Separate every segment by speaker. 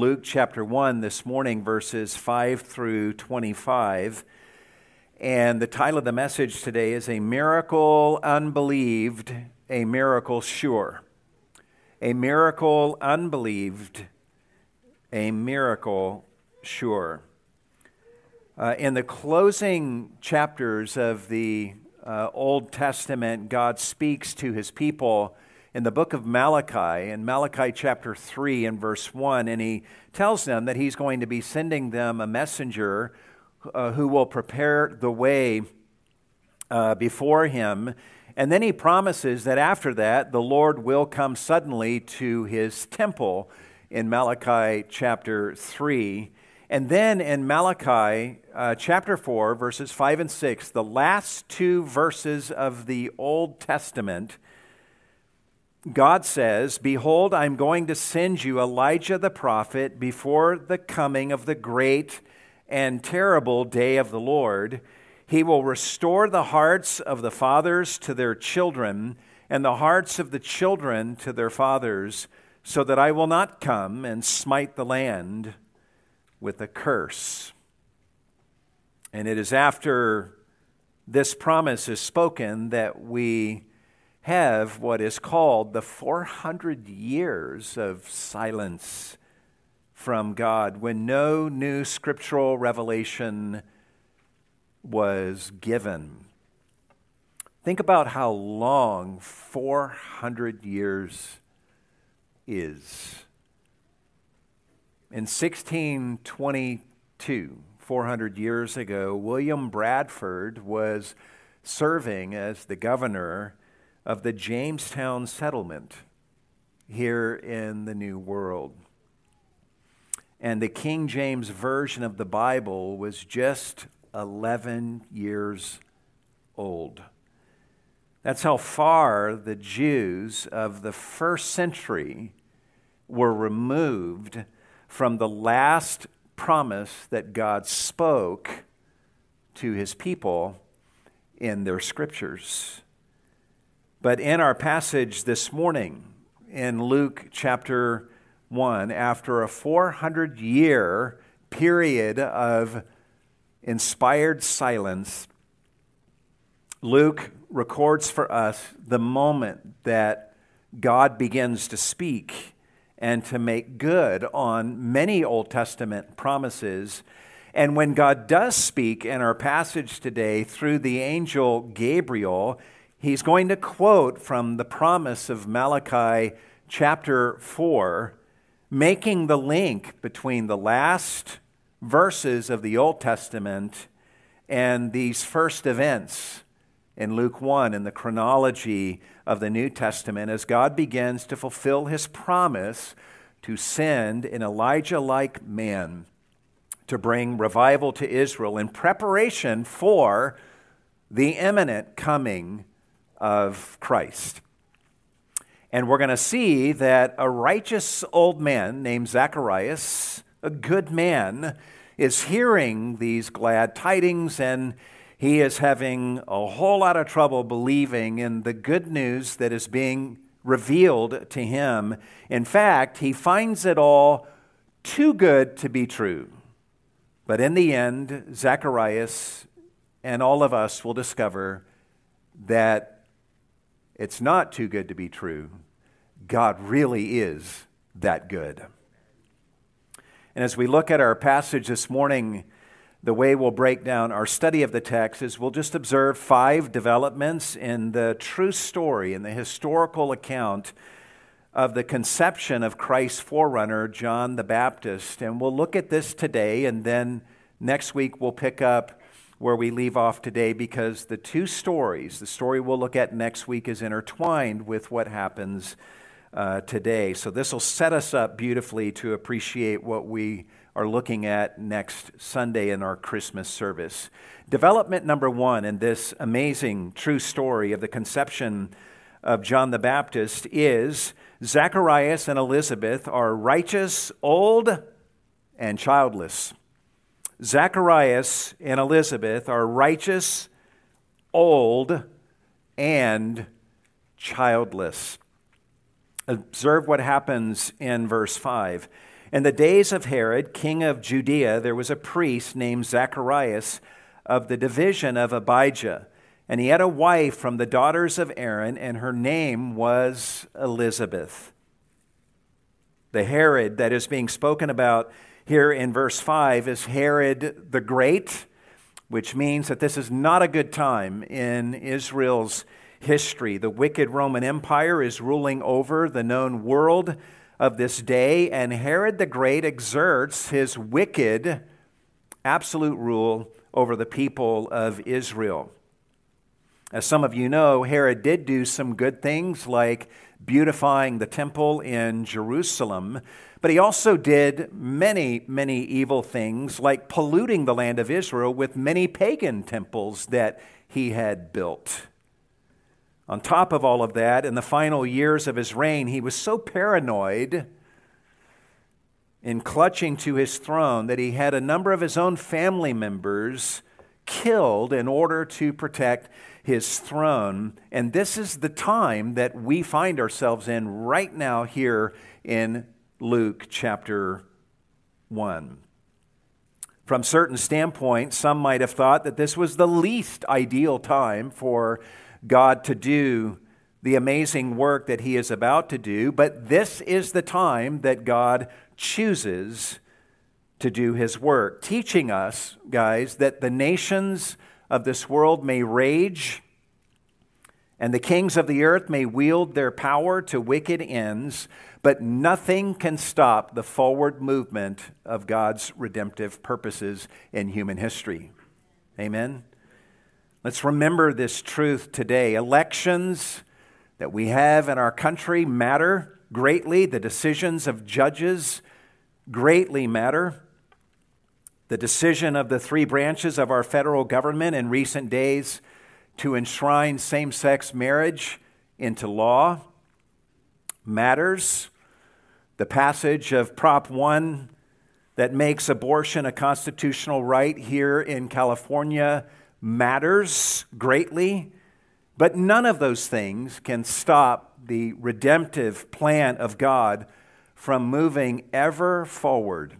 Speaker 1: Luke chapter 1 this morning, verses 5 through 25. And the title of the message today is A Miracle Unbelieved, a Miracle Sure. A Miracle Unbelieved, a Miracle Sure. Uh, in the closing chapters of the uh, Old Testament, God speaks to his people in the book of Malachi, in Malachi chapter 3 and verse 1, and he tells them that he's going to be sending them a messenger uh, who will prepare the way uh, before him. And then he promises that after that, the Lord will come suddenly to his temple in Malachi chapter 3. And then in Malachi uh, chapter 4, verses 5 and 6, the last two verses of the Old Testament, God says, Behold, I'm going to send you Elijah the prophet before the coming of the great and terrible day of the Lord. He will restore the hearts of the fathers to their children, and the hearts of the children to their fathers, so that I will not come and smite the land with a curse. And it is after this promise is spoken that we have what is called the 400 years of silence from God when no new scriptural revelation was given. Think about how long 400 years is. In 1622, 400 years ago, William Bradford was serving as the governor of the Jamestown settlement here in the New World. And the King James Version of the Bible was just 11 years old. That's how far the Jews of the first century were removed from the last promise that God spoke to his people in their scriptures. But in our passage this morning, in Luke chapter 1, after a 400 year period of inspired silence, Luke records for us the moment that God begins to speak and to make good on many Old Testament promises. And when God does speak in our passage today through the angel Gabriel, he's going to quote from the promise of Malachi chapter 4, making the link between the last verses of the Old Testament and these first events in Luke 1 in the chronology of the New Testament as God begins to fulfill his promise to send an Elijah like man to bring revival to Israel in preparation for the imminent coming of Christ. And we're going to see that a righteous old man named Zacharias, a good man, is hearing these glad tidings and he is having a whole lot of trouble believing in the good news that is being revealed to him. In fact, he finds it all too good to be true. But in the end, Zacharias and all of us will discover that it's not too good to be true. God really is that good. And as we look at our passage this morning, the way we'll break down our study of the text is we'll just observe five developments in the true story, in the historical account of the conception of Christ's forerunner, John the Baptist. And we'll look at this today, and then next week we'll pick up where we leave off today because the two stories, the story we'll look at next week, is intertwined with what happens uh, today. So this will set us up beautifully to appreciate what we are looking at next Sunday in our Christmas service. Development number one in this amazing true story of the conception of John the Baptist is Zacharias and Elizabeth are righteous, old, and childless. Zacharias and Elizabeth are righteous, old, and childless. Observe what happens in verse 5. In the days of Herod, king of Judea, there was a priest named Zacharias of the division of Abijah. And he had a wife from the daughters of Aaron, and her name was Elizabeth. The Herod that is being spoken about here in verse 5 is Herod the Great, which means that this is not a good time in Israel's history. The wicked Roman Empire is ruling over the known world of this day, and Herod the Great exerts his wicked absolute rule over the people of Israel. As some of you know, Herod did do some good things like beautifying the temple in Jerusalem, but he also did many, many evil things like polluting the land of Israel with many pagan temples that he had built. On top of all of that, in the final years of his reign, he was so paranoid in clutching to his throne that he had a number of his own family members killed in order to protect his throne. And this is the time that we find ourselves in right now here in Luke chapter 1. From certain standpoints, some might have thought that this was the least ideal time for God to do the amazing work that He is about to do, but this is the time that God chooses to do His work, teaching us, guys, that the nations of this world may rage and the kings of the earth may wield their power to wicked ends, but nothing can stop the forward movement of God's redemptive purposes in human history. Amen. Let's remember this truth today. Elections that we have in our country matter greatly. The decisions of judges greatly matter. The decision of the three branches of our federal government in recent days to enshrine same sex marriage into law matters. The passage of Prop 1 that makes abortion a constitutional right here in California matters greatly, but none of those things can stop the redemptive plan of God from moving ever forward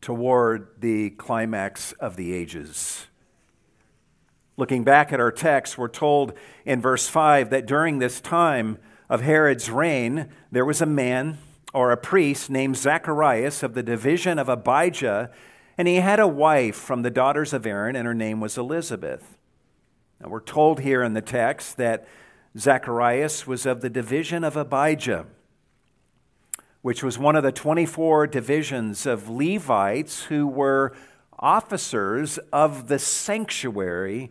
Speaker 1: toward the climax of the ages. Looking back at our text, we're told in verse 5 that during this time of Herod's reign, there was a man or a priest named Zacharias of the division of Abijah and he had a wife from the daughters of Aaron, and her name was Elizabeth. Now, we're told here in the text that Zacharias was of the division of Abijah, which was one of the 24 divisions of Levites who were officers of the sanctuary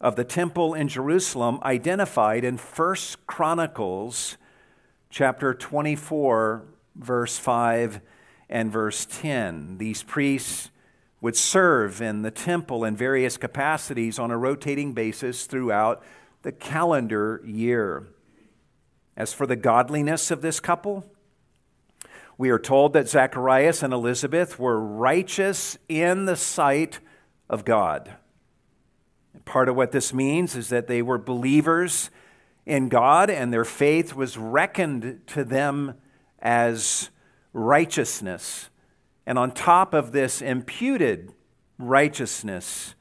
Speaker 1: of the temple in Jerusalem identified in 1 Chronicles chapter 24 verse 5 and verse 10. These priests would serve in the temple in various capacities on a rotating basis throughout the calendar year. As for the godliness of this couple, we are told that Zacharias and Elizabeth were righteous in the sight of God. Part of what this means is that they were believers in God and their faith was reckoned to them as righteousness. And on top of this imputed righteousness,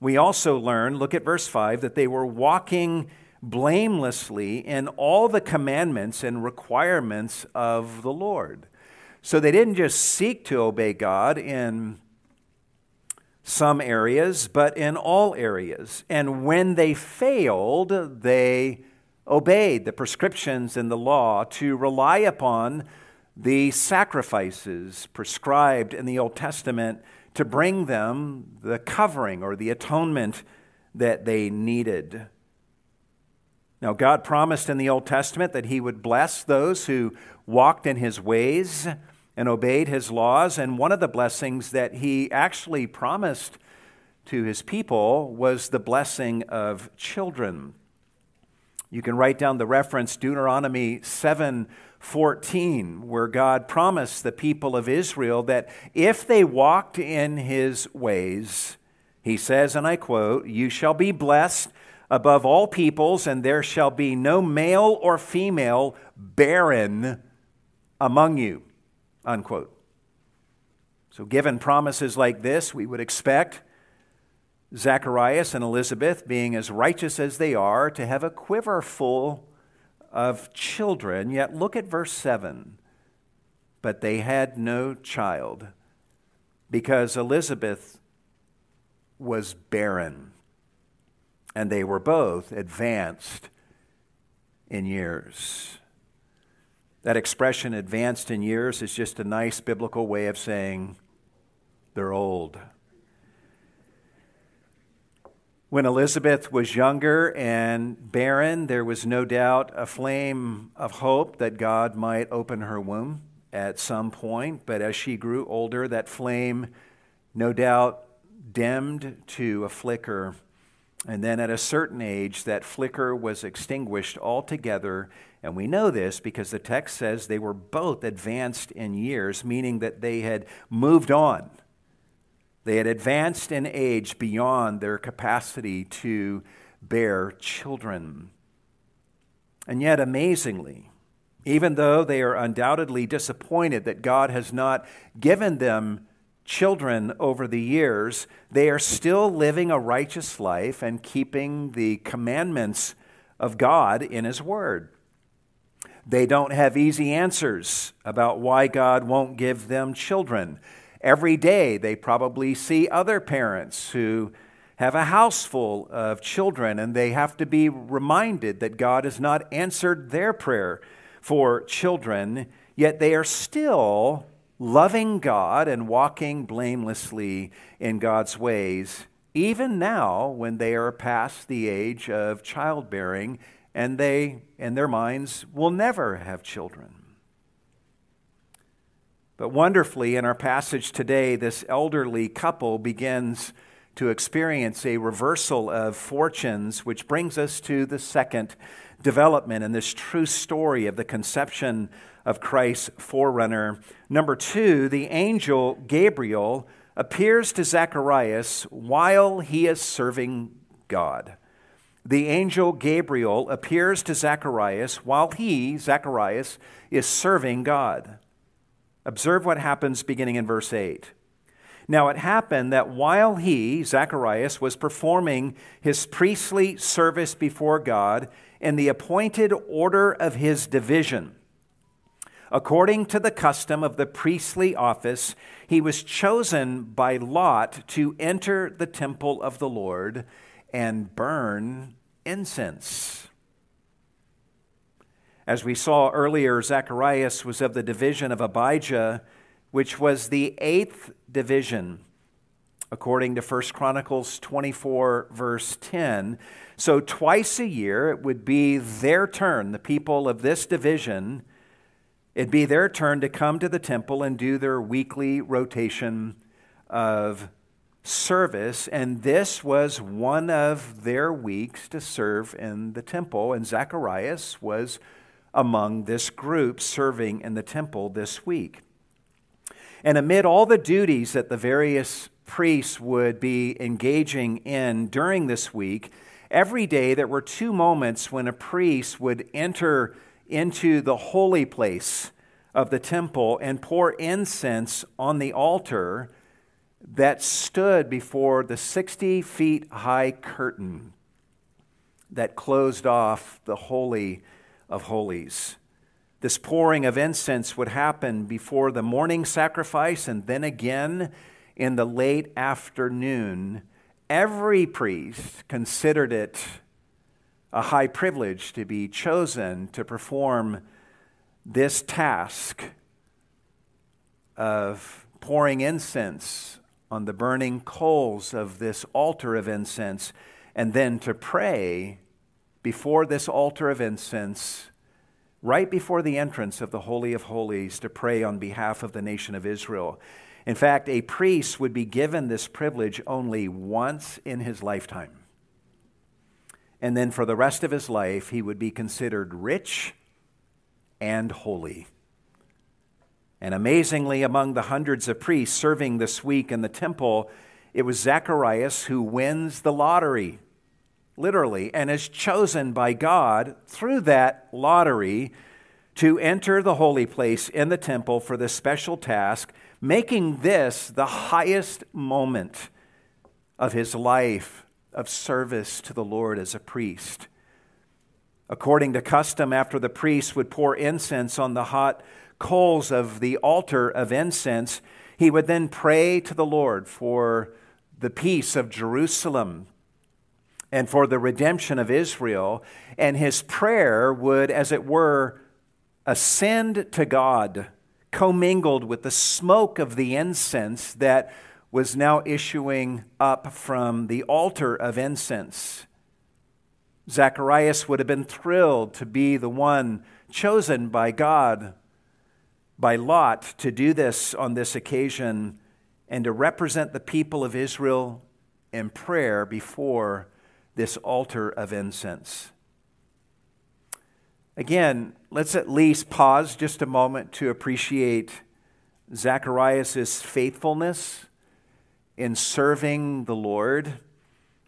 Speaker 1: we also learn, look at verse 5, that they were walking blamelessly in all the commandments and requirements of the Lord. So they didn't just seek to obey God in some areas, but in all areas. And when they failed, they obeyed the prescriptions in the law to rely upon the sacrifices prescribed in the Old Testament to bring them the covering or the atonement that they needed. Now, God promised in the Old Testament that He would bless those who walked in His ways and obeyed His laws. And one of the blessings that He actually promised to His people was the blessing of children. You can write down the reference Deuteronomy 7 14, where God promised the people of Israel that if they walked in his ways, he says, and I quote, You shall be blessed above all peoples, and there shall be no male or female barren among you, unquote. So, given promises like this, we would expect Zacharias and Elizabeth, being as righteous as they are, to have a quiver full of children. Yet look at verse 7. But they had no child because Elizabeth was barren, and they were both advanced in years. That expression, advanced in years, is just a nice biblical way of saying they're old. When Elizabeth was younger and barren, there was no doubt a flame of hope that God might open her womb at some point. But as she grew older, that flame no doubt dimmed to a flicker. And then at a certain age, that flicker was extinguished altogether. And we know this because the text says they were both advanced in years, meaning that they had moved on they had advanced in age beyond their capacity to bear children. And yet, amazingly, even though they are undoubtedly disappointed that God has not given them children over the years, they are still living a righteous life and keeping the commandments of God in His Word. They don't have easy answers about why God won't give them children. Every day, they probably see other parents who have a house full of children, and they have to be reminded that God has not answered their prayer for children, yet they are still loving God and walking blamelessly in God's ways, even now when they are past the age of childbearing and they, in their minds, will never have children. But wonderfully, in our passage today, this elderly couple begins to experience a reversal of fortunes, which brings us to the second development in this true story of the conception of Christ's forerunner. Number two, the angel Gabriel appears to Zacharias while he is serving God. The angel Gabriel appears to Zacharias while he, Zacharias, is serving God. Observe what happens beginning in verse 8. Now it happened that while he, Zacharias, was performing his priestly service before God in the appointed order of his division, according to the custom of the priestly office, he was chosen by Lot to enter the temple of the Lord and burn incense. As we saw earlier, Zacharias was of the division of Abijah, which was the eighth division, according to 1 Chronicles 24, verse 10. So, twice a year, it would be their turn, the people of this division, it'd be their turn to come to the temple and do their weekly rotation of service. And this was one of their weeks to serve in the temple. And Zacharias was among this group serving in the temple this week. And amid all the duties that the various priests would be engaging in during this week, every day there were two moments when a priest would enter into the holy place of the temple and pour incense on the altar that stood before the 60 feet high curtain that closed off the holy of Holies. This pouring of incense would happen before the morning sacrifice and then again in the late afternoon. Every priest considered it a high privilege to be chosen to perform this task of pouring incense on the burning coals of this altar of incense and then to pray before this altar of incense, right before the entrance of the Holy of Holies, to pray on behalf of the nation of Israel. In fact, a priest would be given this privilege only once in his lifetime. And then for the rest of his life, he would be considered rich and holy. And amazingly, among the hundreds of priests serving this week in the temple, it was Zacharias who wins the lottery literally, and is chosen by God through that lottery to enter the holy place in the temple for this special task making this the highest moment of his life of service to the Lord as a priest. According to custom, after the priest would pour incense on the hot coals of the altar of incense, he would then pray to the Lord for the peace of Jerusalem and for the redemption of Israel. And his prayer would, as it were, ascend to God, commingled with the smoke of the incense that was now issuing up from the altar of incense. Zacharias would have been thrilled to be the one chosen by God, by Lot, to do this on this occasion and to represent the people of Israel in prayer before this altar of incense. Again, let's at least pause just a moment to appreciate Zacharias' faithfulness in serving the Lord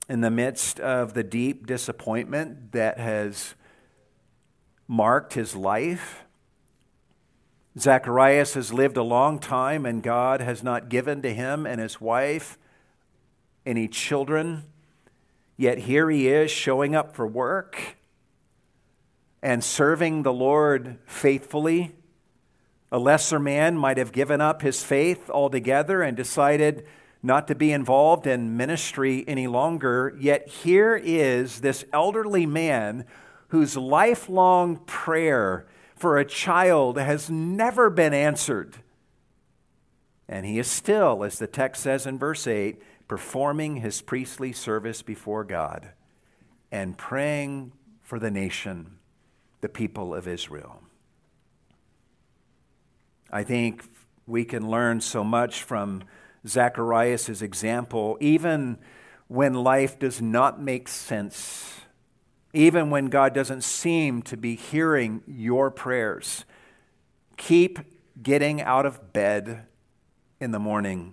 Speaker 1: in the midst of the deep disappointment that has marked his life. Zacharias has lived a long time, and God has not given to him and his wife any children. Yet here he is showing up for work and serving the Lord faithfully. A lesser man might have given up his faith altogether and decided not to be involved in ministry any longer. Yet here is this elderly man whose lifelong prayer for a child has never been answered. And he is still, as the text says in verse 8, performing his priestly service before God and praying for the nation, the people of Israel. I think we can learn so much from Zacharias' example, even when life does not make sense, even when God doesn't seem to be hearing your prayers. Keep getting out of bed in the morning.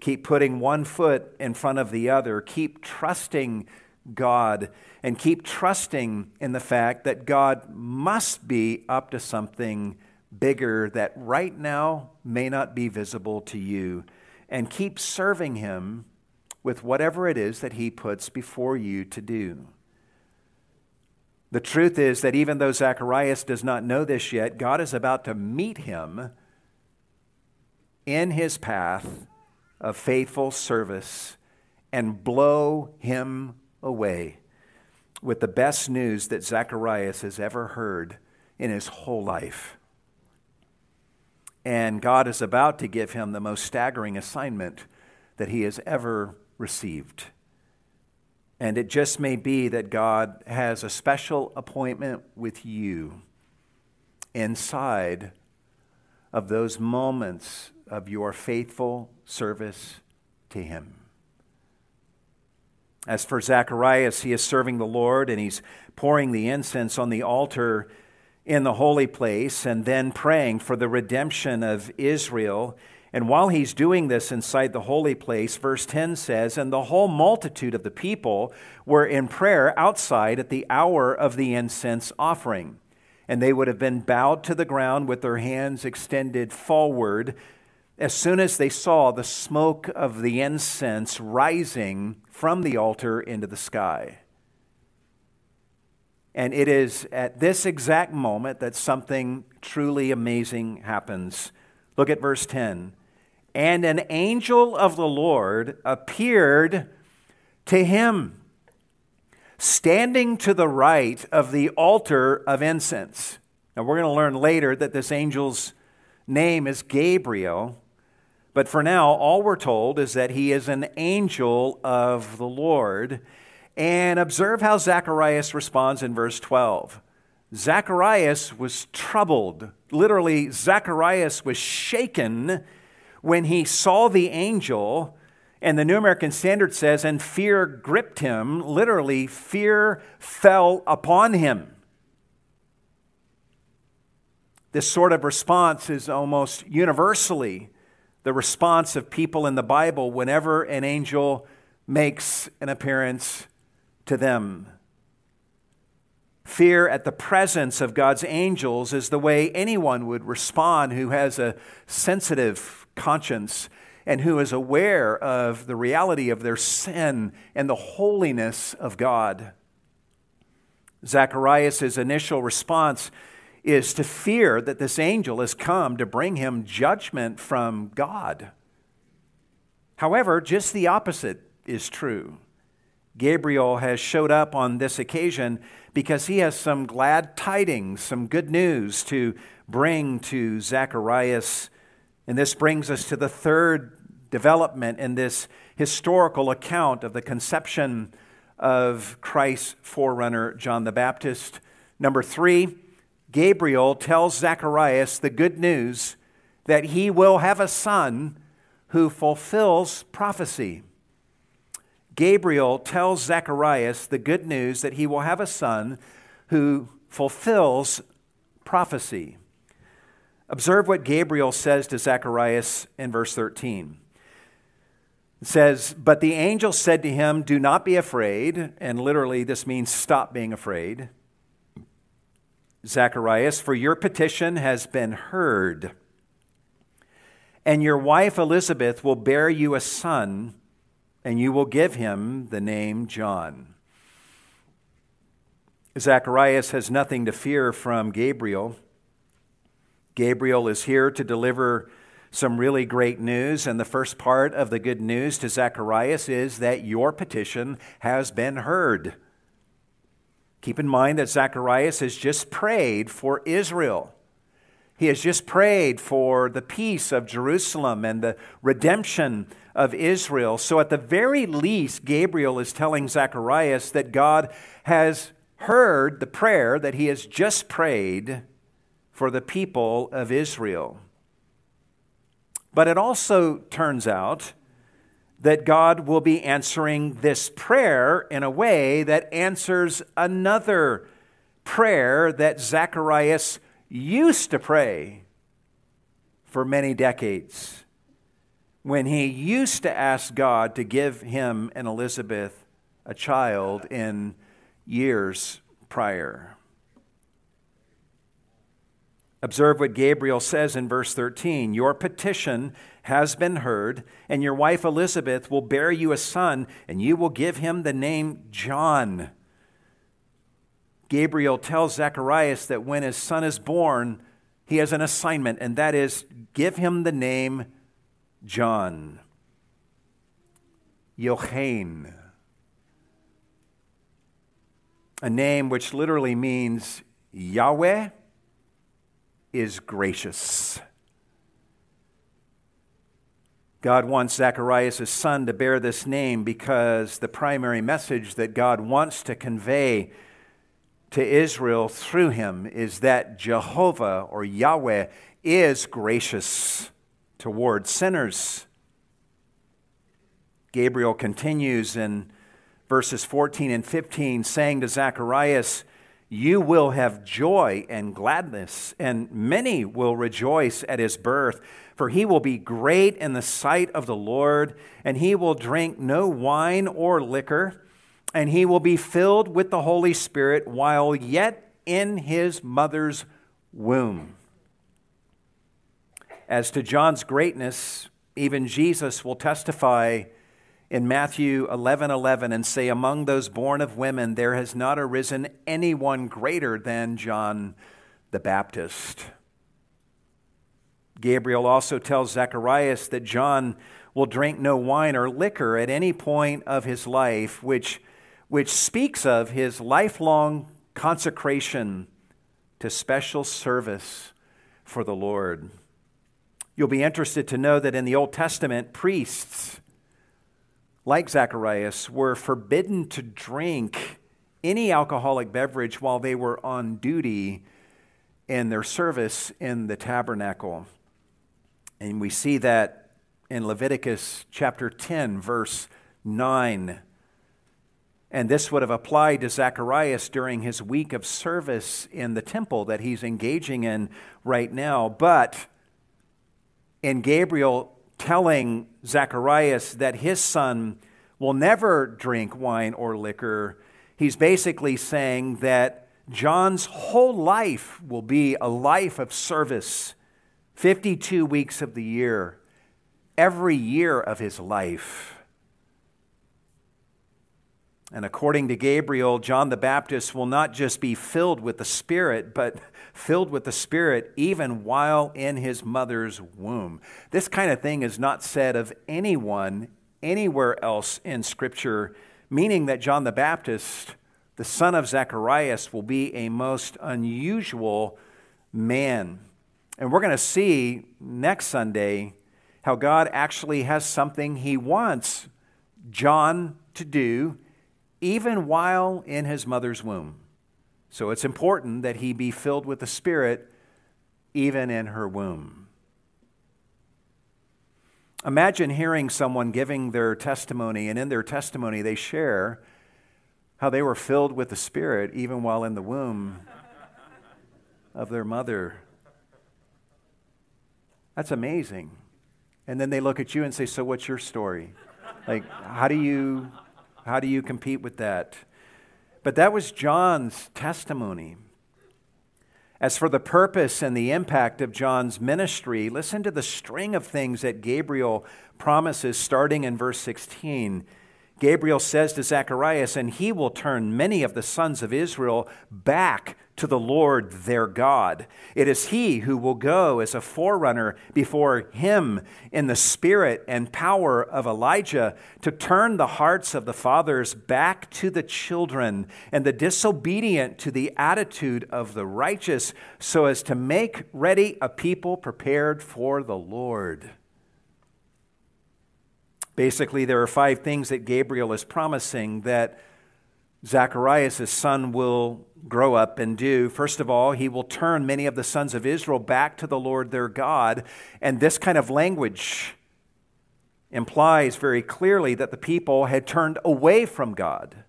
Speaker 1: Keep putting one foot in front of the other. Keep trusting God and keep trusting in the fact that God must be up to something bigger that right now may not be visible to you and keep serving Him with whatever it is that He puts before you to do. The truth is that even though Zacharias does not know this yet, God is about to meet him in his path of faithful service and blow him away with the best news that Zacharias has ever heard in his whole life. And God is about to give him the most staggering assignment that he has ever received. And it just may be that God has a special appointment with you inside of those moments of your faithful service to him. As for Zacharias, he is serving the Lord and he's pouring the incense on the altar in the holy place and then praying for the redemption of Israel. And while he's doing this inside the holy place, verse 10 says, And the whole multitude of the people were in prayer outside at the hour of the incense offering. And they would have been bowed to the ground with their hands extended forward as soon as they saw the smoke of the incense rising from the altar into the sky. And it is at this exact moment that something truly amazing happens. Look at verse 10. And an angel of the Lord appeared to him, standing to the right of the altar of incense. Now, we're going to learn later that this angel's name is Gabriel. But for now, all we're told is that he is an angel of the Lord. And observe how Zacharias responds in verse 12. Zacharias was troubled. Literally, Zacharias was shaken when he saw the angel. And the New American Standard says, and fear gripped him. Literally, fear fell upon him. This sort of response is almost universally the response of people in the Bible whenever an angel makes an appearance to them. Fear at the presence of God's angels is the way anyone would respond who has a sensitive conscience and who is aware of the reality of their sin and the holiness of God. Zacharias' initial response is to fear that this angel has come to bring him judgment from God. However, just the opposite is true. Gabriel has showed up on this occasion because he has some glad tidings, some good news to bring to Zacharias. And this brings us to the third development in this historical account of the conception of Christ's forerunner, John the Baptist. Number three, Gabriel tells Zacharias the good news that he will have a son who fulfills prophecy. Gabriel tells Zacharias the good news that he will have a son who fulfills prophecy. Observe what Gabriel says to Zacharias in verse 13. It says, But the angel said to him, Do not be afraid. And literally, this means stop being afraid. Zacharias, for your petition has been heard. And your wife Elizabeth will bear you a son, and you will give him the name John. Zacharias has nothing to fear from Gabriel. Gabriel is here to deliver some really great news. And the first part of the good news to Zacharias is that your petition has been heard. Keep in mind that Zacharias has just prayed for Israel. He has just prayed for the peace of Jerusalem and the redemption of Israel. So, at the very least, Gabriel is telling Zacharias that God has heard the prayer that he has just prayed for the people of Israel. But it also turns out that God will be answering this prayer in a way that answers another prayer that Zacharias used to pray for many decades when he used to ask God to give him and Elizabeth a child in years prior. Observe what Gabriel says in verse 13 Your petition has been heard, and your wife Elizabeth will bear you a son, and you will give him the name John. Gabriel tells Zacharias that when his son is born, he has an assignment, and that is give him the name John. Yochain. A name which literally means Yahweh is gracious. God wants Zacharias' son to bear this name because the primary message that God wants to convey to Israel through him is that Jehovah or Yahweh is gracious toward sinners. Gabriel continues in verses 14 and 15, saying to Zacharias, you will have joy and gladness, and many will rejoice at his birth. For he will be great in the sight of the Lord, and he will drink no wine or liquor, and he will be filled with the Holy Spirit while yet in his mother's womb. As to John's greatness, even Jesus will testify in Matthew 11 11 and say, Among those born of women, there has not arisen anyone greater than John the Baptist. Gabriel also tells Zacharias that John will drink no wine or liquor at any point of his life, which, which speaks of his lifelong consecration to special service for the Lord. You'll be interested to know that in the Old Testament, priests like Zacharias, were forbidden to drink any alcoholic beverage while they were on duty in their service in the tabernacle. And we see that in Leviticus chapter 10, verse 9. And this would have applied to Zacharias during his week of service in the temple that he's engaging in right now. But in Gabriel telling Zacharias that his son will never drink wine or liquor, he's basically saying that John's whole life will be a life of service, 52 weeks of the year, every year of his life. And according to Gabriel, John the Baptist will not just be filled with the Spirit, but filled with the Spirit even while in his mother's womb. This kind of thing is not said of anyone anywhere else in Scripture, meaning that John the Baptist, the son of Zacharias, will be a most unusual man. And we're going to see next Sunday how God actually has something he wants John to do even while in his mother's womb. So it's important that he be filled with the Spirit even in her womb. Imagine hearing someone giving their testimony, and in their testimony, they share how they were filled with the Spirit even while in the womb of their mother. That's amazing. And then they look at you and say, So, what's your story? Like, how do you how do you compete with that? But that was John's testimony. As for the purpose and the impact of John's ministry, listen to the string of things that Gabriel promises starting in verse 16. Gabriel says to Zacharias, and he will turn many of the sons of Israel back to the Lord their God. It is he who will go as a forerunner before him in the spirit and power of Elijah to turn the hearts of the fathers back to the children and the disobedient to the attitude of the righteous, so as to make ready a people prepared for the Lord. Basically, there are five things that Gabriel is promising that Zacharias' son will grow up and do. First of all, he will turn many of the sons of Israel back to the Lord their God. And this kind of language implies very clearly that the people had turned away from God.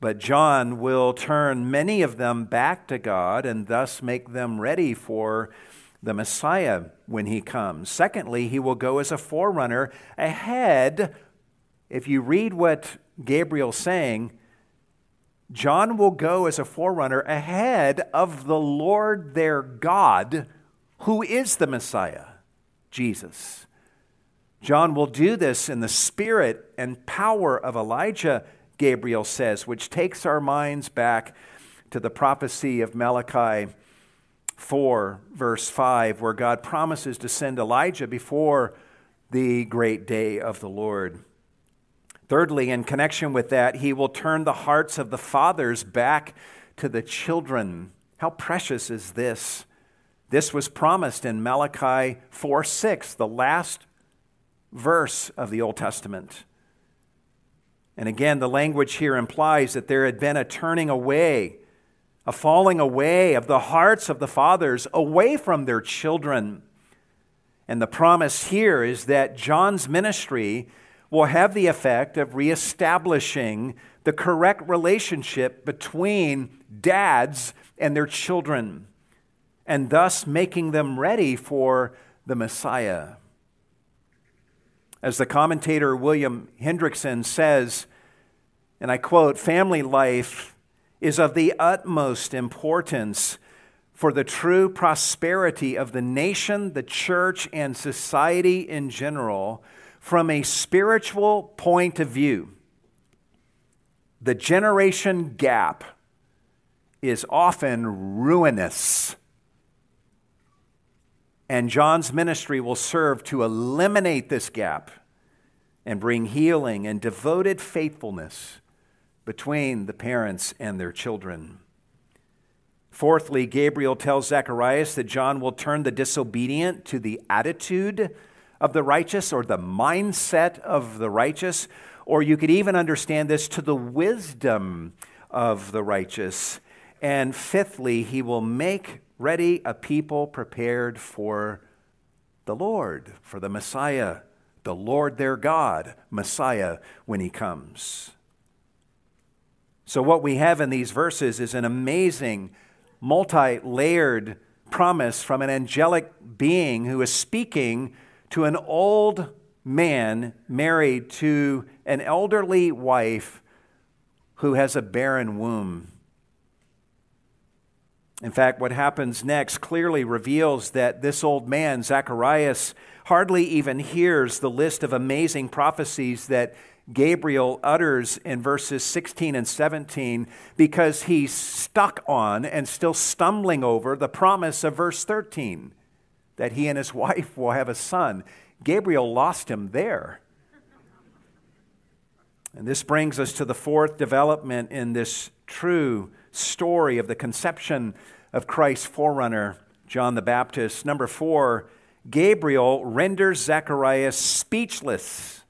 Speaker 1: But John will turn many of them back to God and thus make them ready for the Messiah when he comes. Secondly, he will go as a forerunner ahead. If you read what Gabriel's saying, John will go as a forerunner ahead of the Lord their God, who is the Messiah, Jesus. John will do this in the spirit and power of Elijah, Gabriel says, which takes our minds back to the prophecy of Malachi 4, verse 5, where God promises to send Elijah before the great day of the Lord. Thirdly, in connection with that, he will turn the hearts of the fathers back to the children. How precious is this? This was promised in Malachi 4 6, the last verse of the Old Testament. And again, the language here implies that there had been a turning away a falling away of the hearts of the fathers away from their children. And the promise here is that John's ministry will have the effect of reestablishing the correct relationship between dads and their children, and thus making them ready for the Messiah. As the commentator William Hendriksen says, and I quote, family life is of the utmost importance for the true prosperity of the nation, the church, and society in general from a spiritual point of view. The generation gap is often ruinous. And John's ministry will serve to eliminate this gap and bring healing and devoted faithfulness between the parents and their children. Fourthly, Gabriel tells Zacharias that John will turn the disobedient to the attitude of the righteous or the mindset of the righteous, or you could even understand this to the wisdom of the righteous. And fifthly, he will make ready a people prepared for the Lord, for the Messiah, the Lord their God, Messiah, when he comes. So, what we have in these verses is an amazing, multi layered promise from an angelic being who is speaking to an old man married to an elderly wife who has a barren womb. In fact, what happens next clearly reveals that this old man, Zacharias, hardly even hears the list of amazing prophecies that Gabriel utters in verses 16 and 17 because he's stuck on and still stumbling over the promise of verse 13 that he and his wife will have a son. Gabriel lost him there. And this brings us to the fourth development in this true story of the conception of Christ's forerunner, John the Baptist. Number four, Gabriel renders Zacharias speechless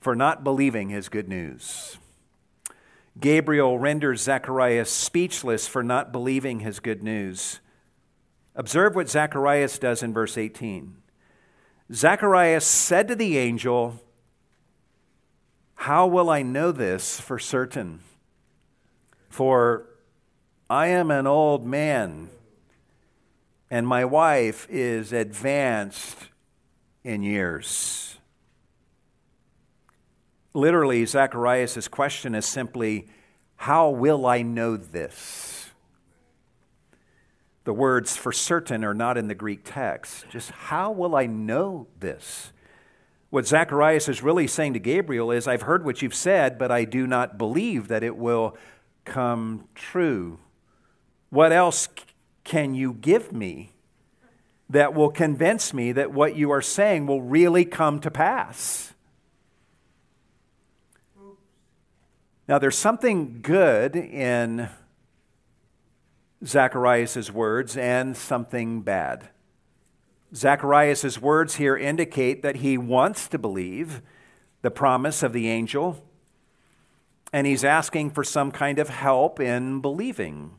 Speaker 1: for not believing his good news. Gabriel renders Zacharias speechless for not believing his good news. Observe what Zacharias does in verse 18. Zacharias said to the angel, How will I know this for certain? For I am an old man, and my wife is advanced in years. Literally, Zacharias' question is simply, How will I know this? The words for certain are not in the Greek text. Just how will I know this? What Zacharias is really saying to Gabriel is, I've heard what you've said, but I do not believe that it will come true. What else can you give me that will convince me that what you are saying will really come to pass? Now, there's something good in Zacharias' words and something bad. Zacharias' words here indicate that he wants to believe the promise of the angel, and he's asking for some kind of help in believing.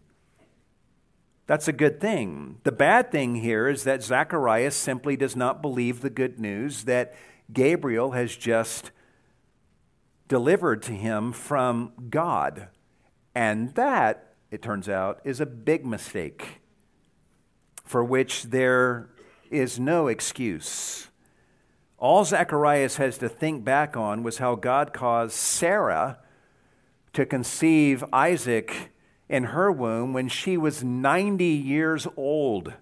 Speaker 1: That's a good thing. The bad thing here is that Zacharias simply does not believe the good news that Gabriel has just delivered to him from God. And that, it turns out, is a big mistake for which there is no excuse. All Zacharias has to think back on was how God caused Sarah to conceive Isaac in her womb when she was 90 years old.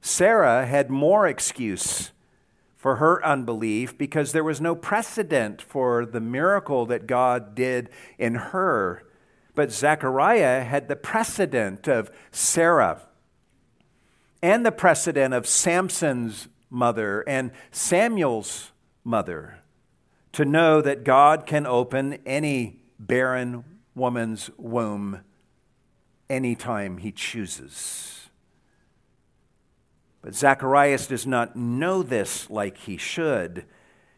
Speaker 1: Sarah had more excuse for her unbelief because there was no precedent for the miracle that God did in her. But Zechariah had the precedent of Sarah and the precedent of Samson's mother and Samuel's mother to know that God can open any barren woman's womb anytime he chooses. But Zacharias does not know this like he should.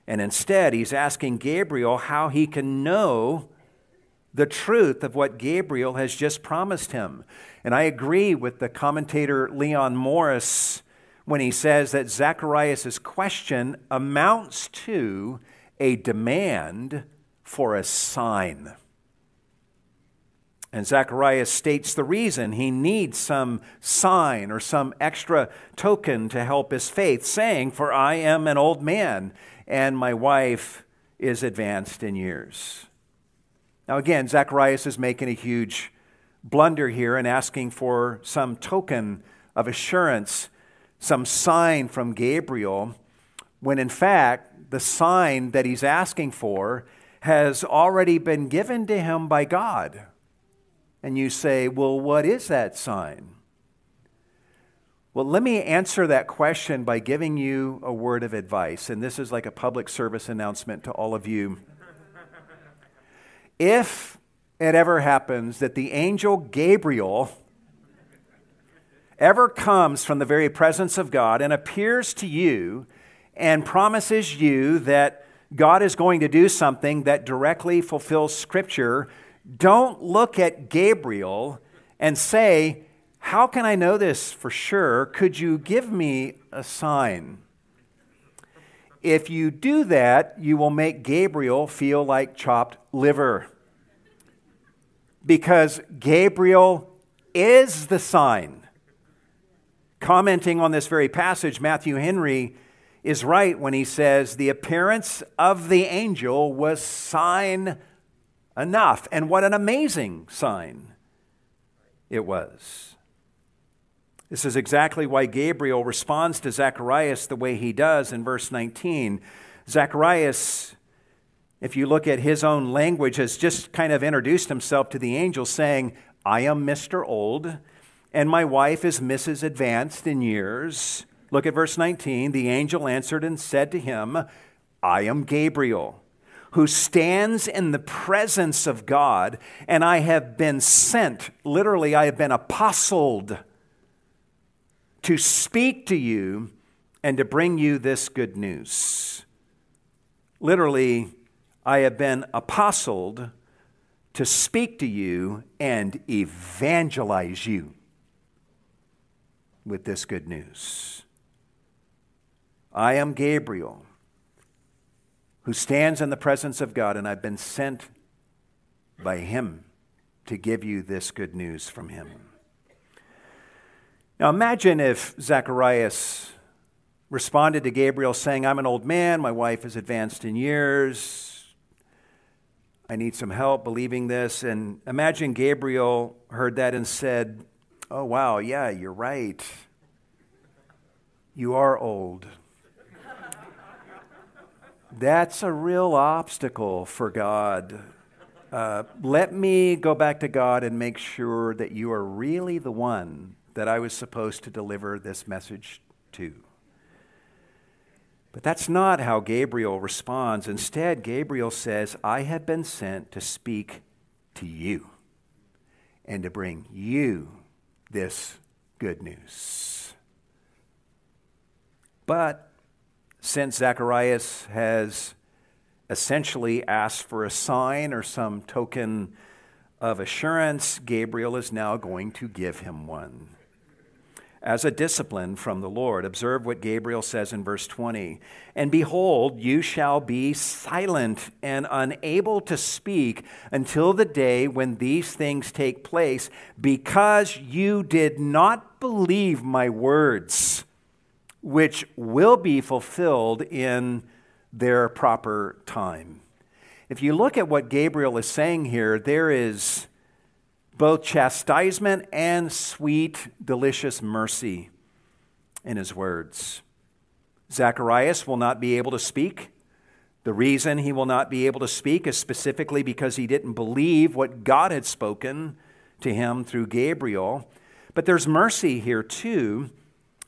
Speaker 1: And instead, he's asking Gabriel how he can know the truth of what Gabriel has just promised him. And I agree with the commentator Leon Morris when he says that Zacharias' question amounts to a demand for a sign. And Zacharias states the reason he needs some sign or some extra token to help his faith, saying, For I am an old man, and my wife is advanced in years. Now, again, Zacharias is making a huge blunder here and asking for some token of assurance, some sign from Gabriel, when in fact, the sign that he's asking for has already been given to him by God. And you say, well, what is that sign? Well, let me answer that question by giving you a word of advice. And this is like a public service announcement to all of you. If it ever happens that the angel Gabriel ever comes from the very presence of God and appears to you and promises you that God is going to do something that directly fulfills Scripture, don't look at Gabriel and say, How can I know this for sure? Could you give me a sign? If you do that, you will make Gabriel feel like chopped liver. Because Gabriel is the sign. Commenting on this very passage, Matthew Henry is right when he says, The appearance of the angel was sign enough. And what an amazing sign. it was. This is exactly why Gabriel responds to Zacharias the way he does in verse 19. Zacharias, if you look at his own language, has just kind of introduced himself to the angel, saying, I am Mr. Old, and my wife is Mrs. Advanced in years. Look at verse 19. The angel answered and said to him, I am Gabriel, who stands in the presence of God, and I have been sent, literally, I have been apostled to speak to you and to bring you this good news. Literally, I have been apostled to speak to you and evangelize you with this good news. I am Gabriel, who stands in the presence of God, and I've been sent by Him to give you this good news from Him. Now imagine if Zacharias responded to Gabriel saying, I'm an old man, my wife is advanced in years, I need some help believing this. And imagine Gabriel heard that and said, Oh, wow, yeah, you're right. You are old. That's a real obstacle for God. Uh, let me go back to God and make sure that you are really the one that I was supposed to deliver this message to. But that's not how Gabriel responds. Instead, Gabriel says, I have been sent to speak to you and to bring you this good news. But since Zacharias has essentially asked for a sign or some token of assurance, Gabriel is now going to give him one as a discipline from the Lord. Observe what Gabriel says in verse 20. And behold, you shall be silent and unable to speak until the day when these things take place, because you did not believe my words, which will be fulfilled in their proper time. If you look at what Gabriel is saying here, there is both chastisement and sweet, delicious mercy in his words. Zacharias will not be able to speak. The reason he will not be able to speak is specifically because he didn't believe what God had spoken to him through Gabriel. But there's mercy here too.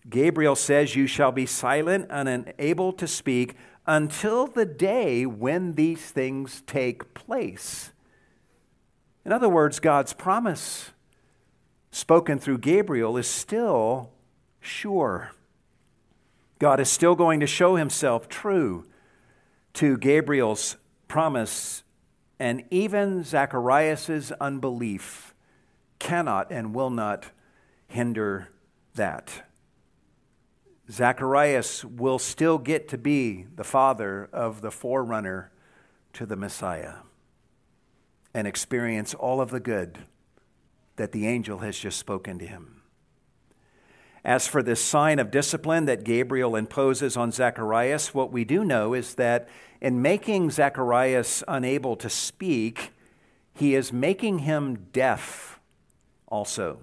Speaker 1: Gabriel says, You shall be silent and unable to speak until the day when these things take place. In other words, God's promise spoken through Gabriel is still sure. God is still going to show himself true to Gabriel's promise, and even Zacharias' unbelief cannot and will not hinder that. Zacharias will still get to be the father of the forerunner to the Messiah and experience all of the good that the angel has just spoken to him. As for this sign of discipline that Gabriel imposes on Zacharias, what we do know is that in making Zacharias unable to speak, he is making him deaf also.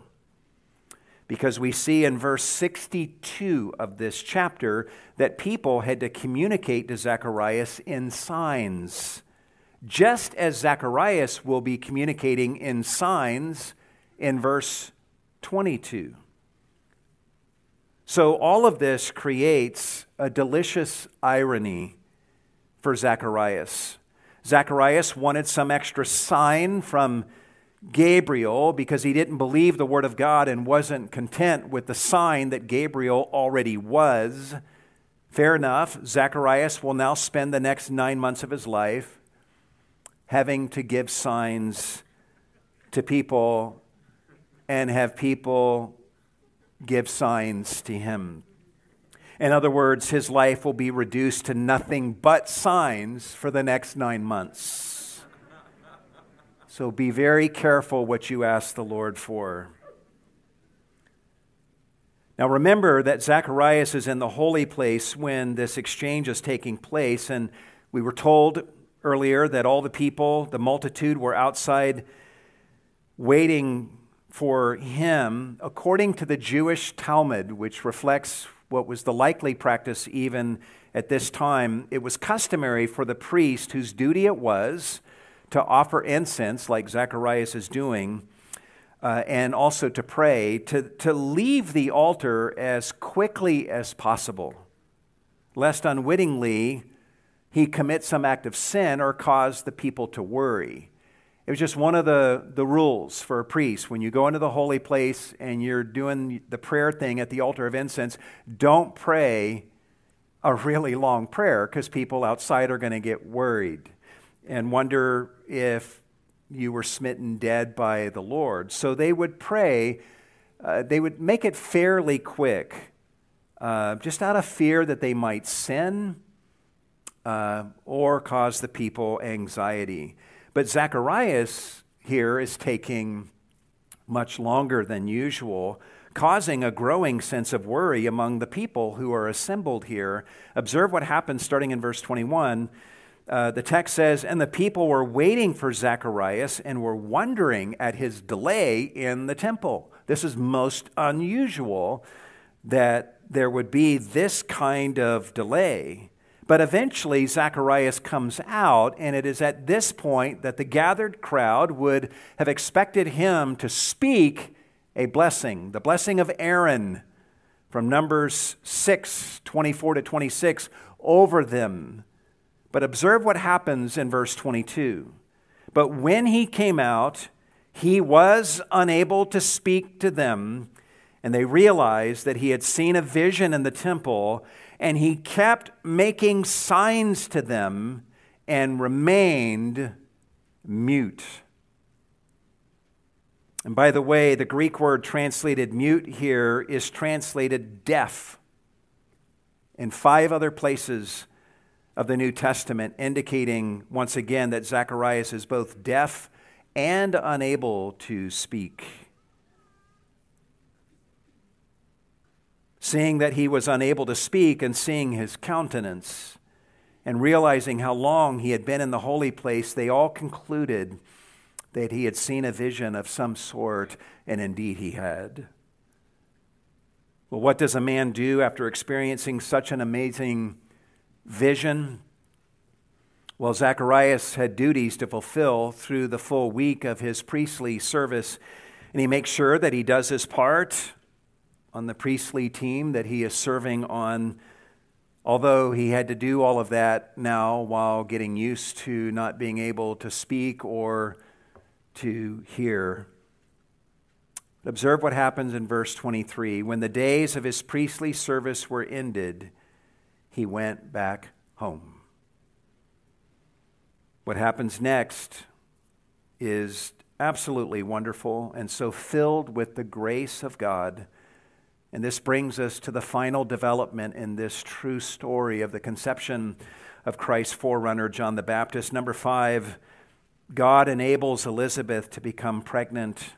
Speaker 1: Because we see in verse 62 of this chapter that people had to communicate to Zacharias in signs just as Zacharias will be communicating in signs in verse 22. So, all of this creates a delicious irony for Zacharias. Zacharias wanted some extra sign from Gabriel because he didn't believe the word of God and wasn't content with the sign that Gabriel already was. Fair enough. Zacharias will now spend the next nine months of his life having to give signs to people and have people give signs to him. In other words, his life will be reduced to nothing but signs for the next nine months. So be very careful what you ask the Lord for. Now remember that Zacharias is in the holy place when this exchange is taking place, and we were told earlier that all the people, the multitude, were outside waiting for him, according to the Jewish Talmud, which reflects what was the likely practice even at this time, it was customary for the priest whose duty it was to offer incense, like Zacharias is doing, uh, and also to pray, to, to leave the altar as quickly as possible, lest unwittingly he commit some act of sin or cause the people to worry. It was just one of the, the rules for a priest. When you go into the holy place and you're doing the prayer thing at the altar of incense, don't pray a really long prayer because people outside are going to get worried and wonder if you were smitten dead by the Lord. So they would pray, uh, they would make it fairly quick, uh, just out of fear that they might sin uh, or cause the people anxiety. But Zacharias here is taking much longer than usual, causing a growing sense of worry among the people who are assembled here. Observe what happens starting in verse 21. Uh, the text says, And the people were waiting for Zacharias and were wondering at his delay in the temple. This is most unusual that there would be this kind of delay. But eventually, Zacharias comes out, and it is at this point that the gathered crowd would have expected him to speak a blessing, the blessing of Aaron from Numbers 6 24 to 26 over them. But observe what happens in verse 22. But when he came out, he was unable to speak to them, and they realized that he had seen a vision in the temple and he kept making signs to them and remained mute. And by the way, the Greek word translated mute here is translated deaf. In five other places of the New Testament, indicating once again that Zacharias is both deaf and unable to speak. Seeing that he was unable to speak and seeing his countenance and realizing how long he had been in the holy place, they all concluded that he had seen a vision of some sort, and indeed he had. Well, what does a man do after experiencing such an amazing vision? Well, Zacharias had duties to fulfill through the full week of his priestly service, and he makes sure that he does his part on the priestly team that he is serving on, although he had to do all of that now while getting used to not being able to speak or to hear. Observe what happens in verse 23. When the days of his priestly service were ended, he went back home. What happens next is absolutely wonderful and so filled with the grace of God and this brings us to the final development in this true story of the conception of Christ's forerunner, John the Baptist. Number five, God enables Elizabeth to become pregnant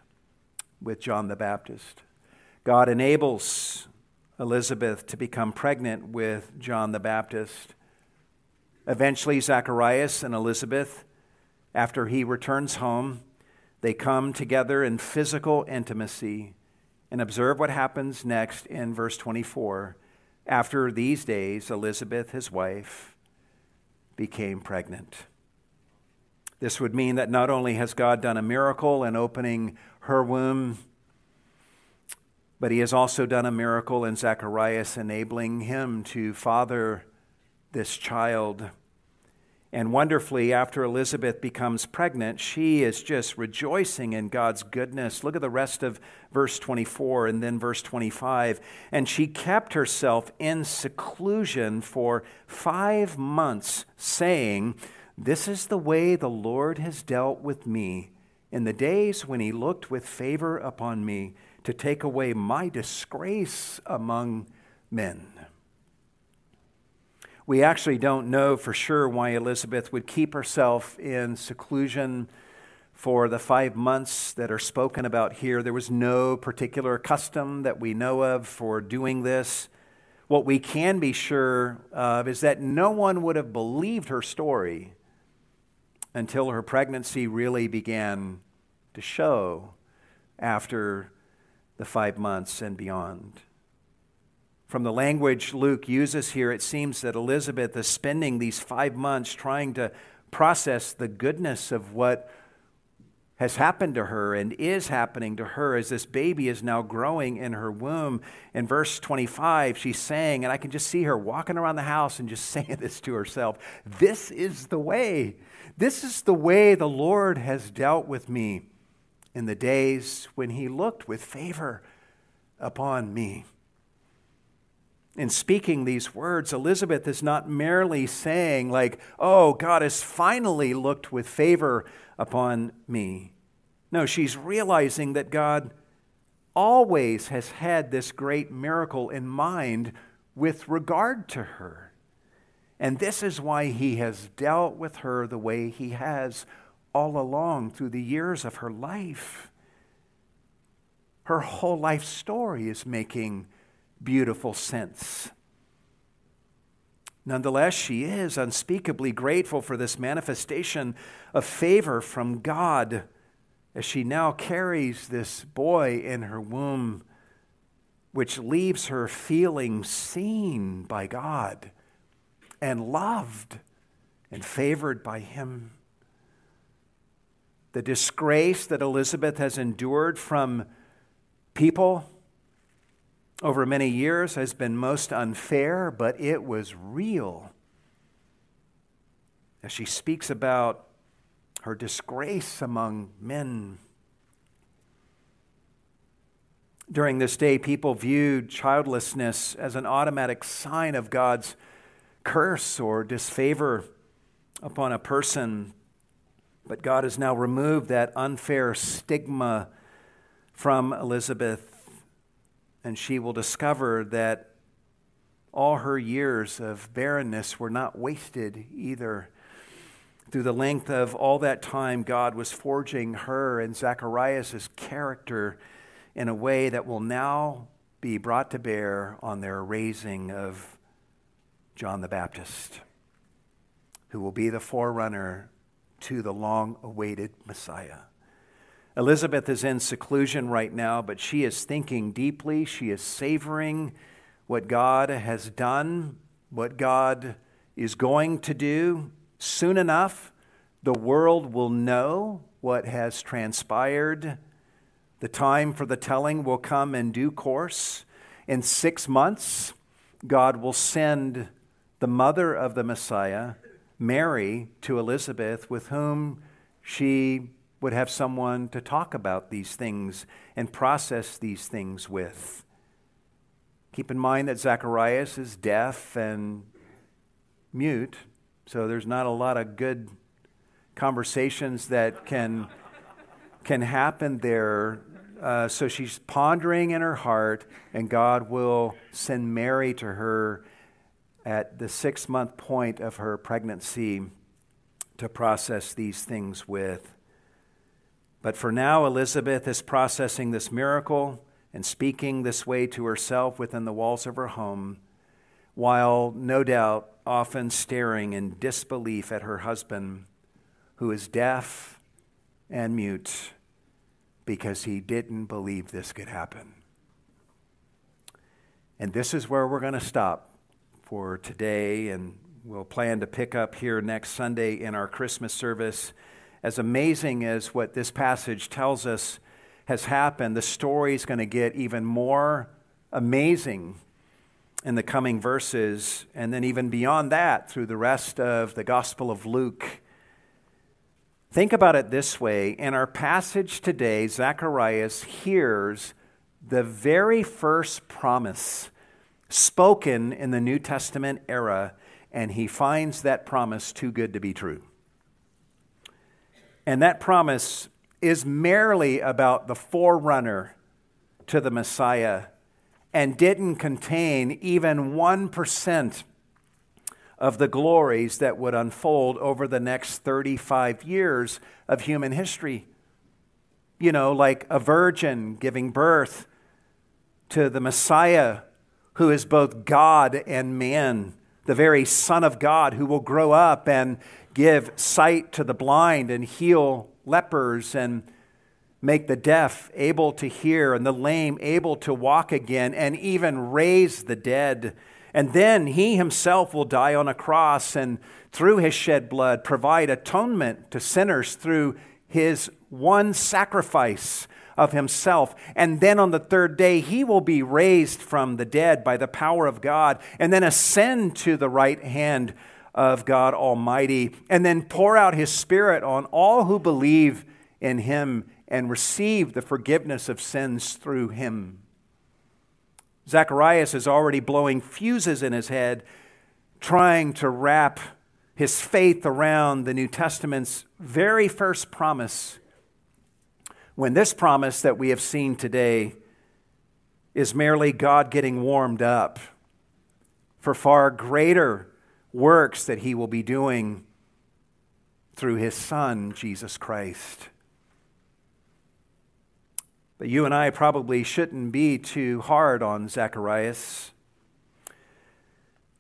Speaker 1: with John the Baptist. God enables Elizabeth to become pregnant with John the Baptist. Eventually, Zacharias and Elizabeth, after he returns home, they come together in physical intimacy and observe what happens next in verse 24. After these days, Elizabeth, his wife, became pregnant. This would mean that not only has God done a miracle in opening her womb, but he has also done a miracle in Zacharias, enabling him to father this child. And wonderfully, after Elizabeth becomes pregnant, she is just rejoicing in God's goodness. Look at the rest of verse 24 and then verse 25. And she kept herself in seclusion for five months, saying, This is the way the Lord has dealt with me in the days when he looked with favor upon me to take away my disgrace among men. We actually don't know for sure why Elizabeth would keep herself in seclusion for the five months that are spoken about here. There was no particular custom that we know of for doing this. What we can be sure of is that no one would have believed her story until her pregnancy really began to show after the five months and beyond. From the language Luke uses here, it seems that Elizabeth is spending these five months trying to process the goodness of what has happened to her and is happening to her as this baby is now growing in her womb. In verse 25, she's saying, and I can just see her walking around the house and just saying this to herself This is the way. This is the way the Lord has dealt with me in the days when he looked with favor upon me. In speaking these words, Elizabeth is not merely saying, like, oh, God has finally looked with favor upon me. No, she's realizing that God always has had this great miracle in mind with regard to her. And this is why he has dealt with her the way he has all along through the years of her life. Her whole life story is making beautiful sense. Nonetheless, she is unspeakably grateful for this manifestation of favor from God as she now carries this boy in her womb, which leaves her feeling seen by God and loved and favored by Him. The disgrace that Elizabeth has endured from people over many years has been most unfair, but it was real. As she speaks about her disgrace among men. During this day, people viewed childlessness as an automatic sign of God's curse or disfavor upon a person. But God has now removed that unfair stigma from Elizabeth and she will discover that all her years of barrenness were not wasted either. Through the length of all that time, God was forging her and Zacharias' character in a way that will now be brought to bear on their raising of John the Baptist, who will be the forerunner to the long awaited Messiah. Elizabeth is in seclusion right now, but she is thinking deeply. She is savoring what God has done, what God is going to do. Soon enough, the world will know what has transpired. The time for the telling will come in due course. In six months, God will send the mother of the Messiah, Mary, to Elizabeth, with whom she would have someone to talk about these things and process these things with. Keep in mind that Zacharias is deaf and mute, so there's not a lot of good conversations that can, can happen there. Uh, so she's pondering in her heart, and God will send Mary to her at the six month point of her pregnancy to process these things with. But for now, Elizabeth is processing this miracle and speaking this way to herself within the walls of her home, while no doubt often staring in disbelief at her husband, who is deaf and mute because he didn't believe this could happen. And this is where we're going to stop for today, and we'll plan to pick up here next Sunday in our Christmas service as amazing as what this passage tells us has happened, the story is going to get even more amazing in the coming verses, and then even beyond that through the rest of the Gospel of Luke. Think about it this way in our passage today, Zacharias hears the very first promise spoken in the New Testament era, and he finds that promise too good to be true. And that promise is merely about the forerunner to the Messiah and didn't contain even 1% of the glories that would unfold over the next 35 years of human history. You know, like a virgin giving birth to the Messiah, who is both God and man, the very Son of God, who will grow up and give sight to the blind and heal lepers and make the deaf able to hear and the lame able to walk again, and even raise the dead. And then he himself will die on a cross and through his shed blood provide atonement to sinners through his one sacrifice of himself. And then on the third day, he will be raised from the dead by the power of God and then ascend to the right hand of God Almighty and then pour out his Spirit on all who believe in him and receive the forgiveness of sins through him. Zacharias is already blowing fuses in his head, trying to wrap his faith around the New Testament's very first promise. When this promise that we have seen today is merely God getting warmed up for far greater works that he will be doing through his Son, Jesus Christ. But you and I probably shouldn't be too hard on Zacharias.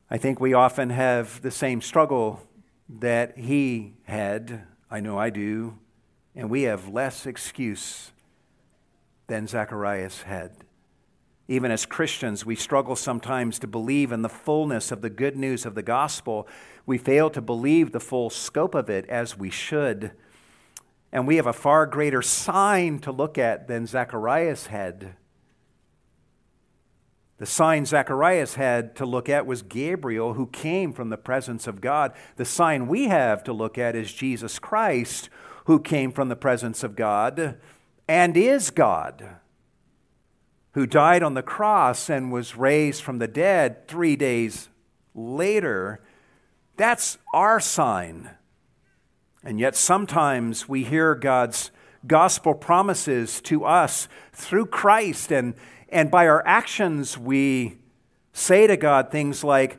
Speaker 1: I think we often have the same struggle that he had. I know I do. And we have less excuse than Zacharias had. Even as Christians, we struggle sometimes to believe in the fullness of the good news of the gospel. We fail to believe the full scope of it as we should. And we have a far greater sign to look at than Zacharias had. The sign Zacharias had to look at was Gabriel, who came from the presence of God. The sign we have to look at is Jesus Christ, who came from the presence of God and is God who died on the cross and was raised from the dead three days later, that's our sign. And yet sometimes we hear God's gospel promises to us through Christ, and, and by our actions, we say to God things like,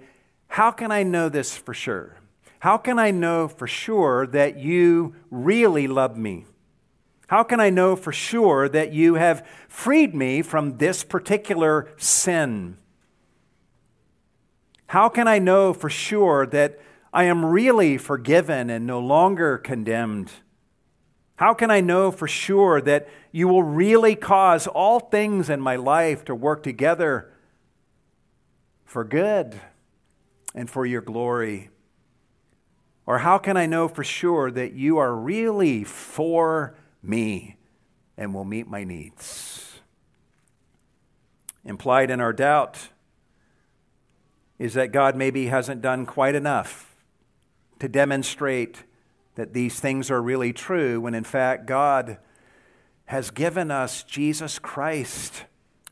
Speaker 1: How can I know this for sure? How can I know for sure that you really love me? How can I know for sure that you have freed me from this particular sin? How can I know for sure that I am really forgiven and no longer condemned? How can I know for sure that you will really cause all things in my life to work together for good and for your glory? Or how can I know for sure that you are really for me and will meet my needs. Implied in our doubt is that God maybe hasn't done quite enough to demonstrate that these things are really true, when in fact God has given us Jesus Christ,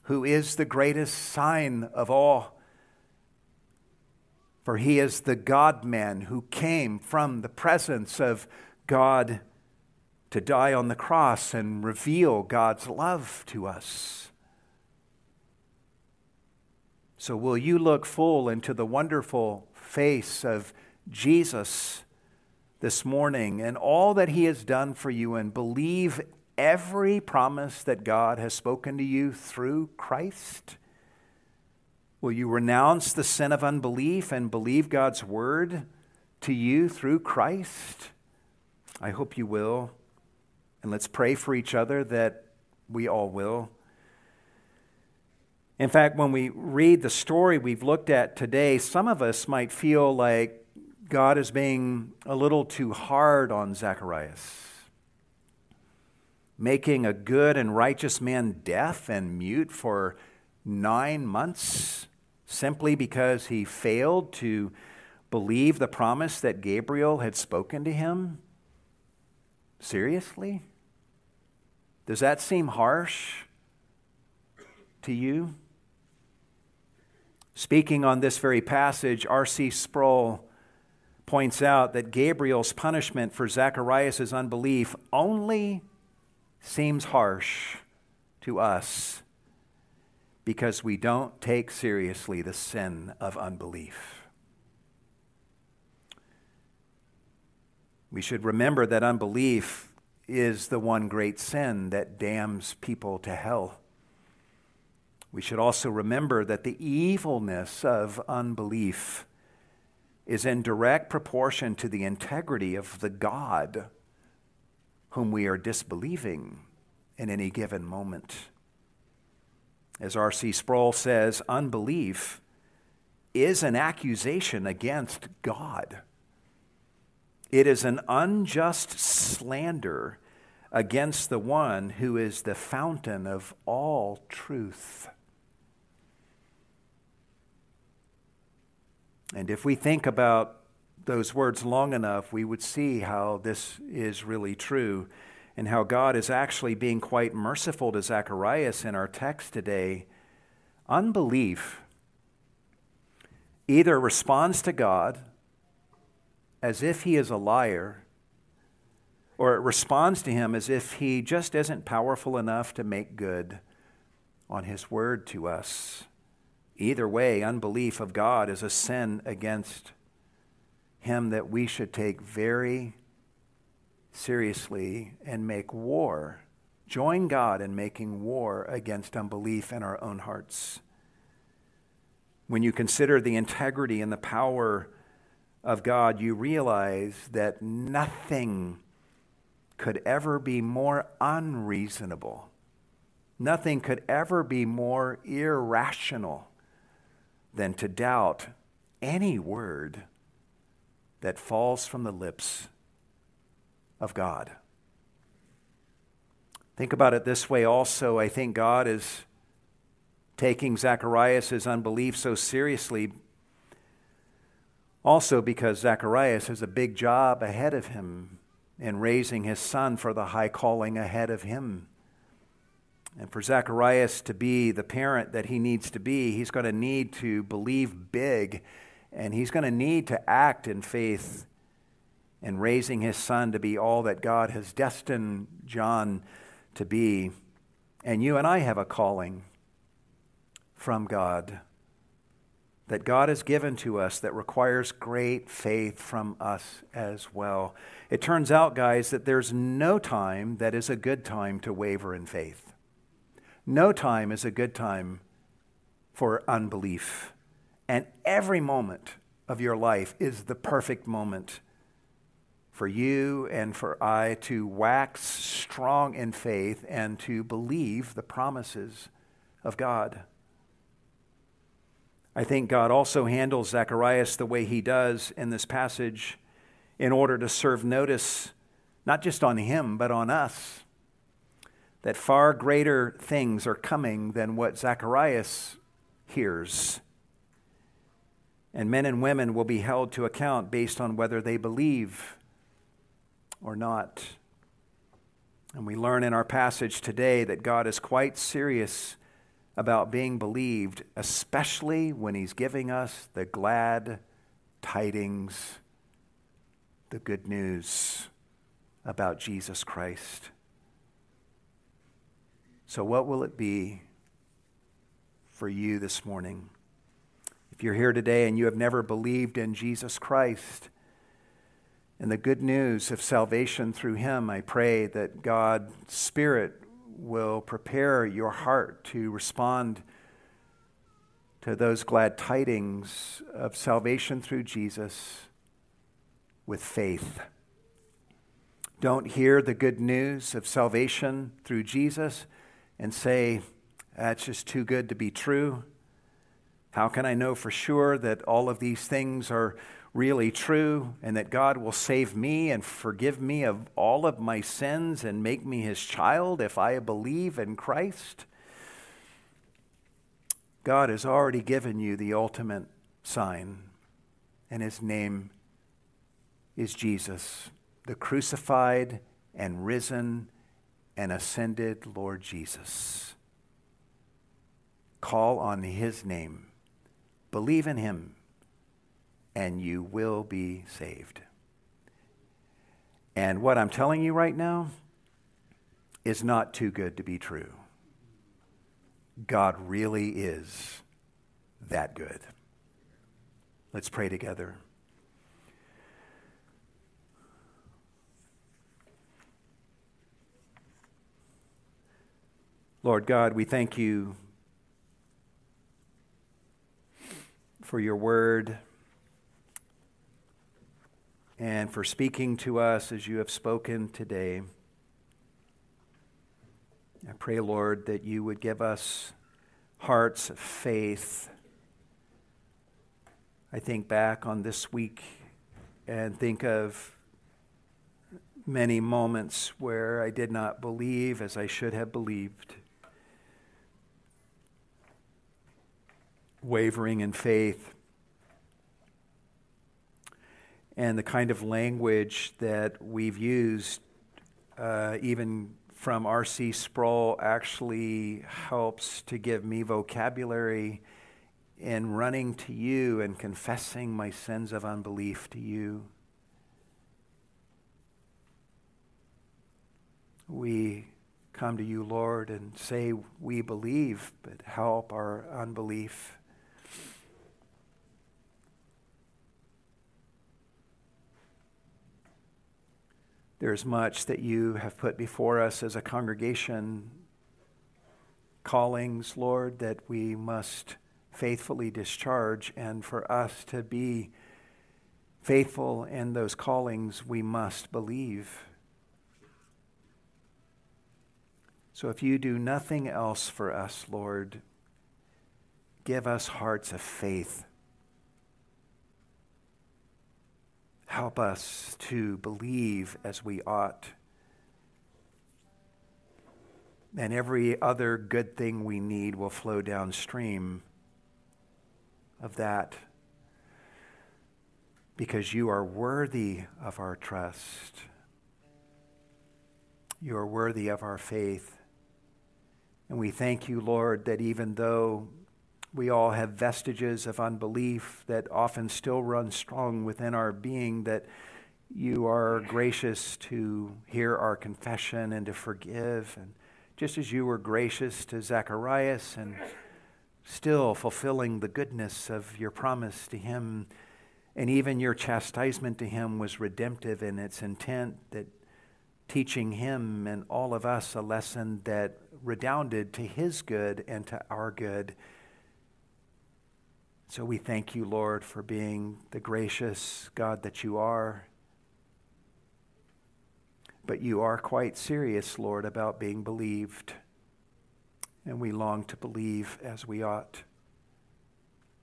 Speaker 1: who is the greatest sign of all. For he is the God man who came from the presence of God to die on the cross and reveal God's love to us. So, will you look full into the wonderful face of Jesus this morning and all that he has done for you and believe every promise that God has spoken to you through Christ? Will you renounce the sin of unbelief and believe God's word to you through Christ? I hope you will. And let's pray for each other that we all will. In fact, when we read the story we've looked at today, some of us might feel like God is being a little too hard on Zacharias, making a good and righteous man deaf and mute for nine months simply because he failed to believe the promise that Gabriel had spoken to him? Seriously? Does that seem harsh to you? Speaking on this very passage, R.C. Sproul points out that Gabriel's punishment for Zacharias' unbelief only seems harsh to us because we don't take seriously the sin of unbelief. We should remember that unbelief is the one great sin that damns people to hell. We should also remember that the evilness of unbelief is in direct proportion to the integrity of the God whom we are disbelieving in any given moment. As R.C. Sproul says, unbelief is an accusation against God. It is an unjust slander against the one who is the fountain of all truth. And if we think about those words long enough, we would see how this is really true and how God is actually being quite merciful to Zacharias in our text today. Unbelief either responds to God as if he is a liar, or it responds to him as if he just isn't powerful enough to make good on his word to us. Either way, unbelief of God is a sin against Him that we should take very seriously and make war. Join God in making war against unbelief in our own hearts. When you consider the integrity and the power of God, you realize that nothing could ever be more unreasonable. Nothing could ever be more irrational than to doubt any word that falls from the lips of God. Think about it this way also. I think God is taking Zacharias' unbelief so seriously, also because Zacharias has a big job ahead of him in raising his son for the high calling ahead of him. And for Zacharias to be the parent that he needs to be, he's going to need to believe big and he's going to need to act in faith in raising his son to be all that God has destined John to be. And you and I have a calling from God that God has given to us that requires great faith from us as well. It turns out, guys, that there's no time that is a good time to waver in faith. No time is a good time for unbelief. And every moment of your life is the perfect moment for you and for I to wax strong in faith and to believe the promises of God. I think God also handles Zacharias the way he does in this passage in order to serve notice, not just on him, but on us that far greater things are coming than what Zacharias hears. And men and women will be held to account based on whether they believe or not. And we learn in our passage today that God is quite serious about being believed, especially when He's giving us the glad tidings, the good news about Jesus Christ. So, what will it be for you this morning? If you're here today and you have never believed in Jesus Christ and the good news of salvation through Him, I pray that God's Spirit will prepare your heart to respond to those glad tidings of salvation through Jesus with faith. Don't hear the good news of salvation through Jesus and say, that's just too good to be true? How can I know for sure that all of these things are really true and that God will save me and forgive me of all of my sins and make me his child if I believe in Christ? God has already given you the ultimate sign, and his name is Jesus, the crucified and risen and ascended Lord Jesus. Call on his name, believe in him, and you will be saved. And what I'm telling you right now is not too good to be true. God really is that good. Let's pray together. Lord God, we thank you for your word and for speaking to us as you have spoken today. I pray, Lord, that you would give us hearts of faith. I think back on this week and think of many moments where I did not believe as I should have believed. Wavering in faith. And the kind of language that we've used, uh, even from R.C. Sproul, actually helps to give me vocabulary in running to you and confessing my sins of unbelief to you. we come to you, Lord, and say we believe, but help our unbelief. There's much that you have put before us as a congregation, callings, Lord, that we must faithfully discharge, and for us to be faithful in those callings, we must believe. So if you do nothing else for us, Lord, give us hearts of faith. Help us to believe as we ought. And every other good thing we need will flow downstream of that because you are worthy of our trust. You are worthy of our faith. And we thank you, Lord, that even though we all have vestiges of unbelief that often still run strong within our being, that you are gracious to hear our confession and to forgive. And just as you were gracious to Zacharias and still fulfilling the goodness of your promise to him, and even your chastisement to him was redemptive in its intent that teaching him and all of us a lesson that redounded to his good and to our good. So we thank you, Lord, for being the gracious God that you are. But you are quite serious, Lord, about being believed. And we long to believe as we ought.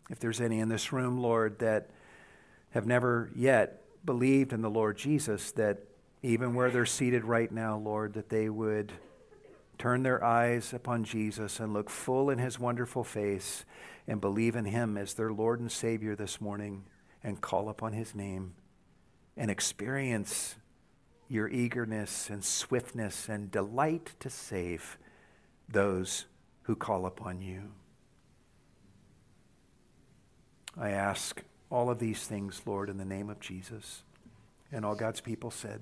Speaker 1: If there's any in this room, Lord, that have never yet believed in the Lord Jesus, that even where they're seated right now, Lord, that they would turn their eyes upon Jesus and look full in his wonderful face and believe in him as their Lord and Savior this morning and call upon his name and experience your eagerness and swiftness and delight to save those who call upon you. I ask all of these things, Lord, in the name of Jesus. And all God's people said,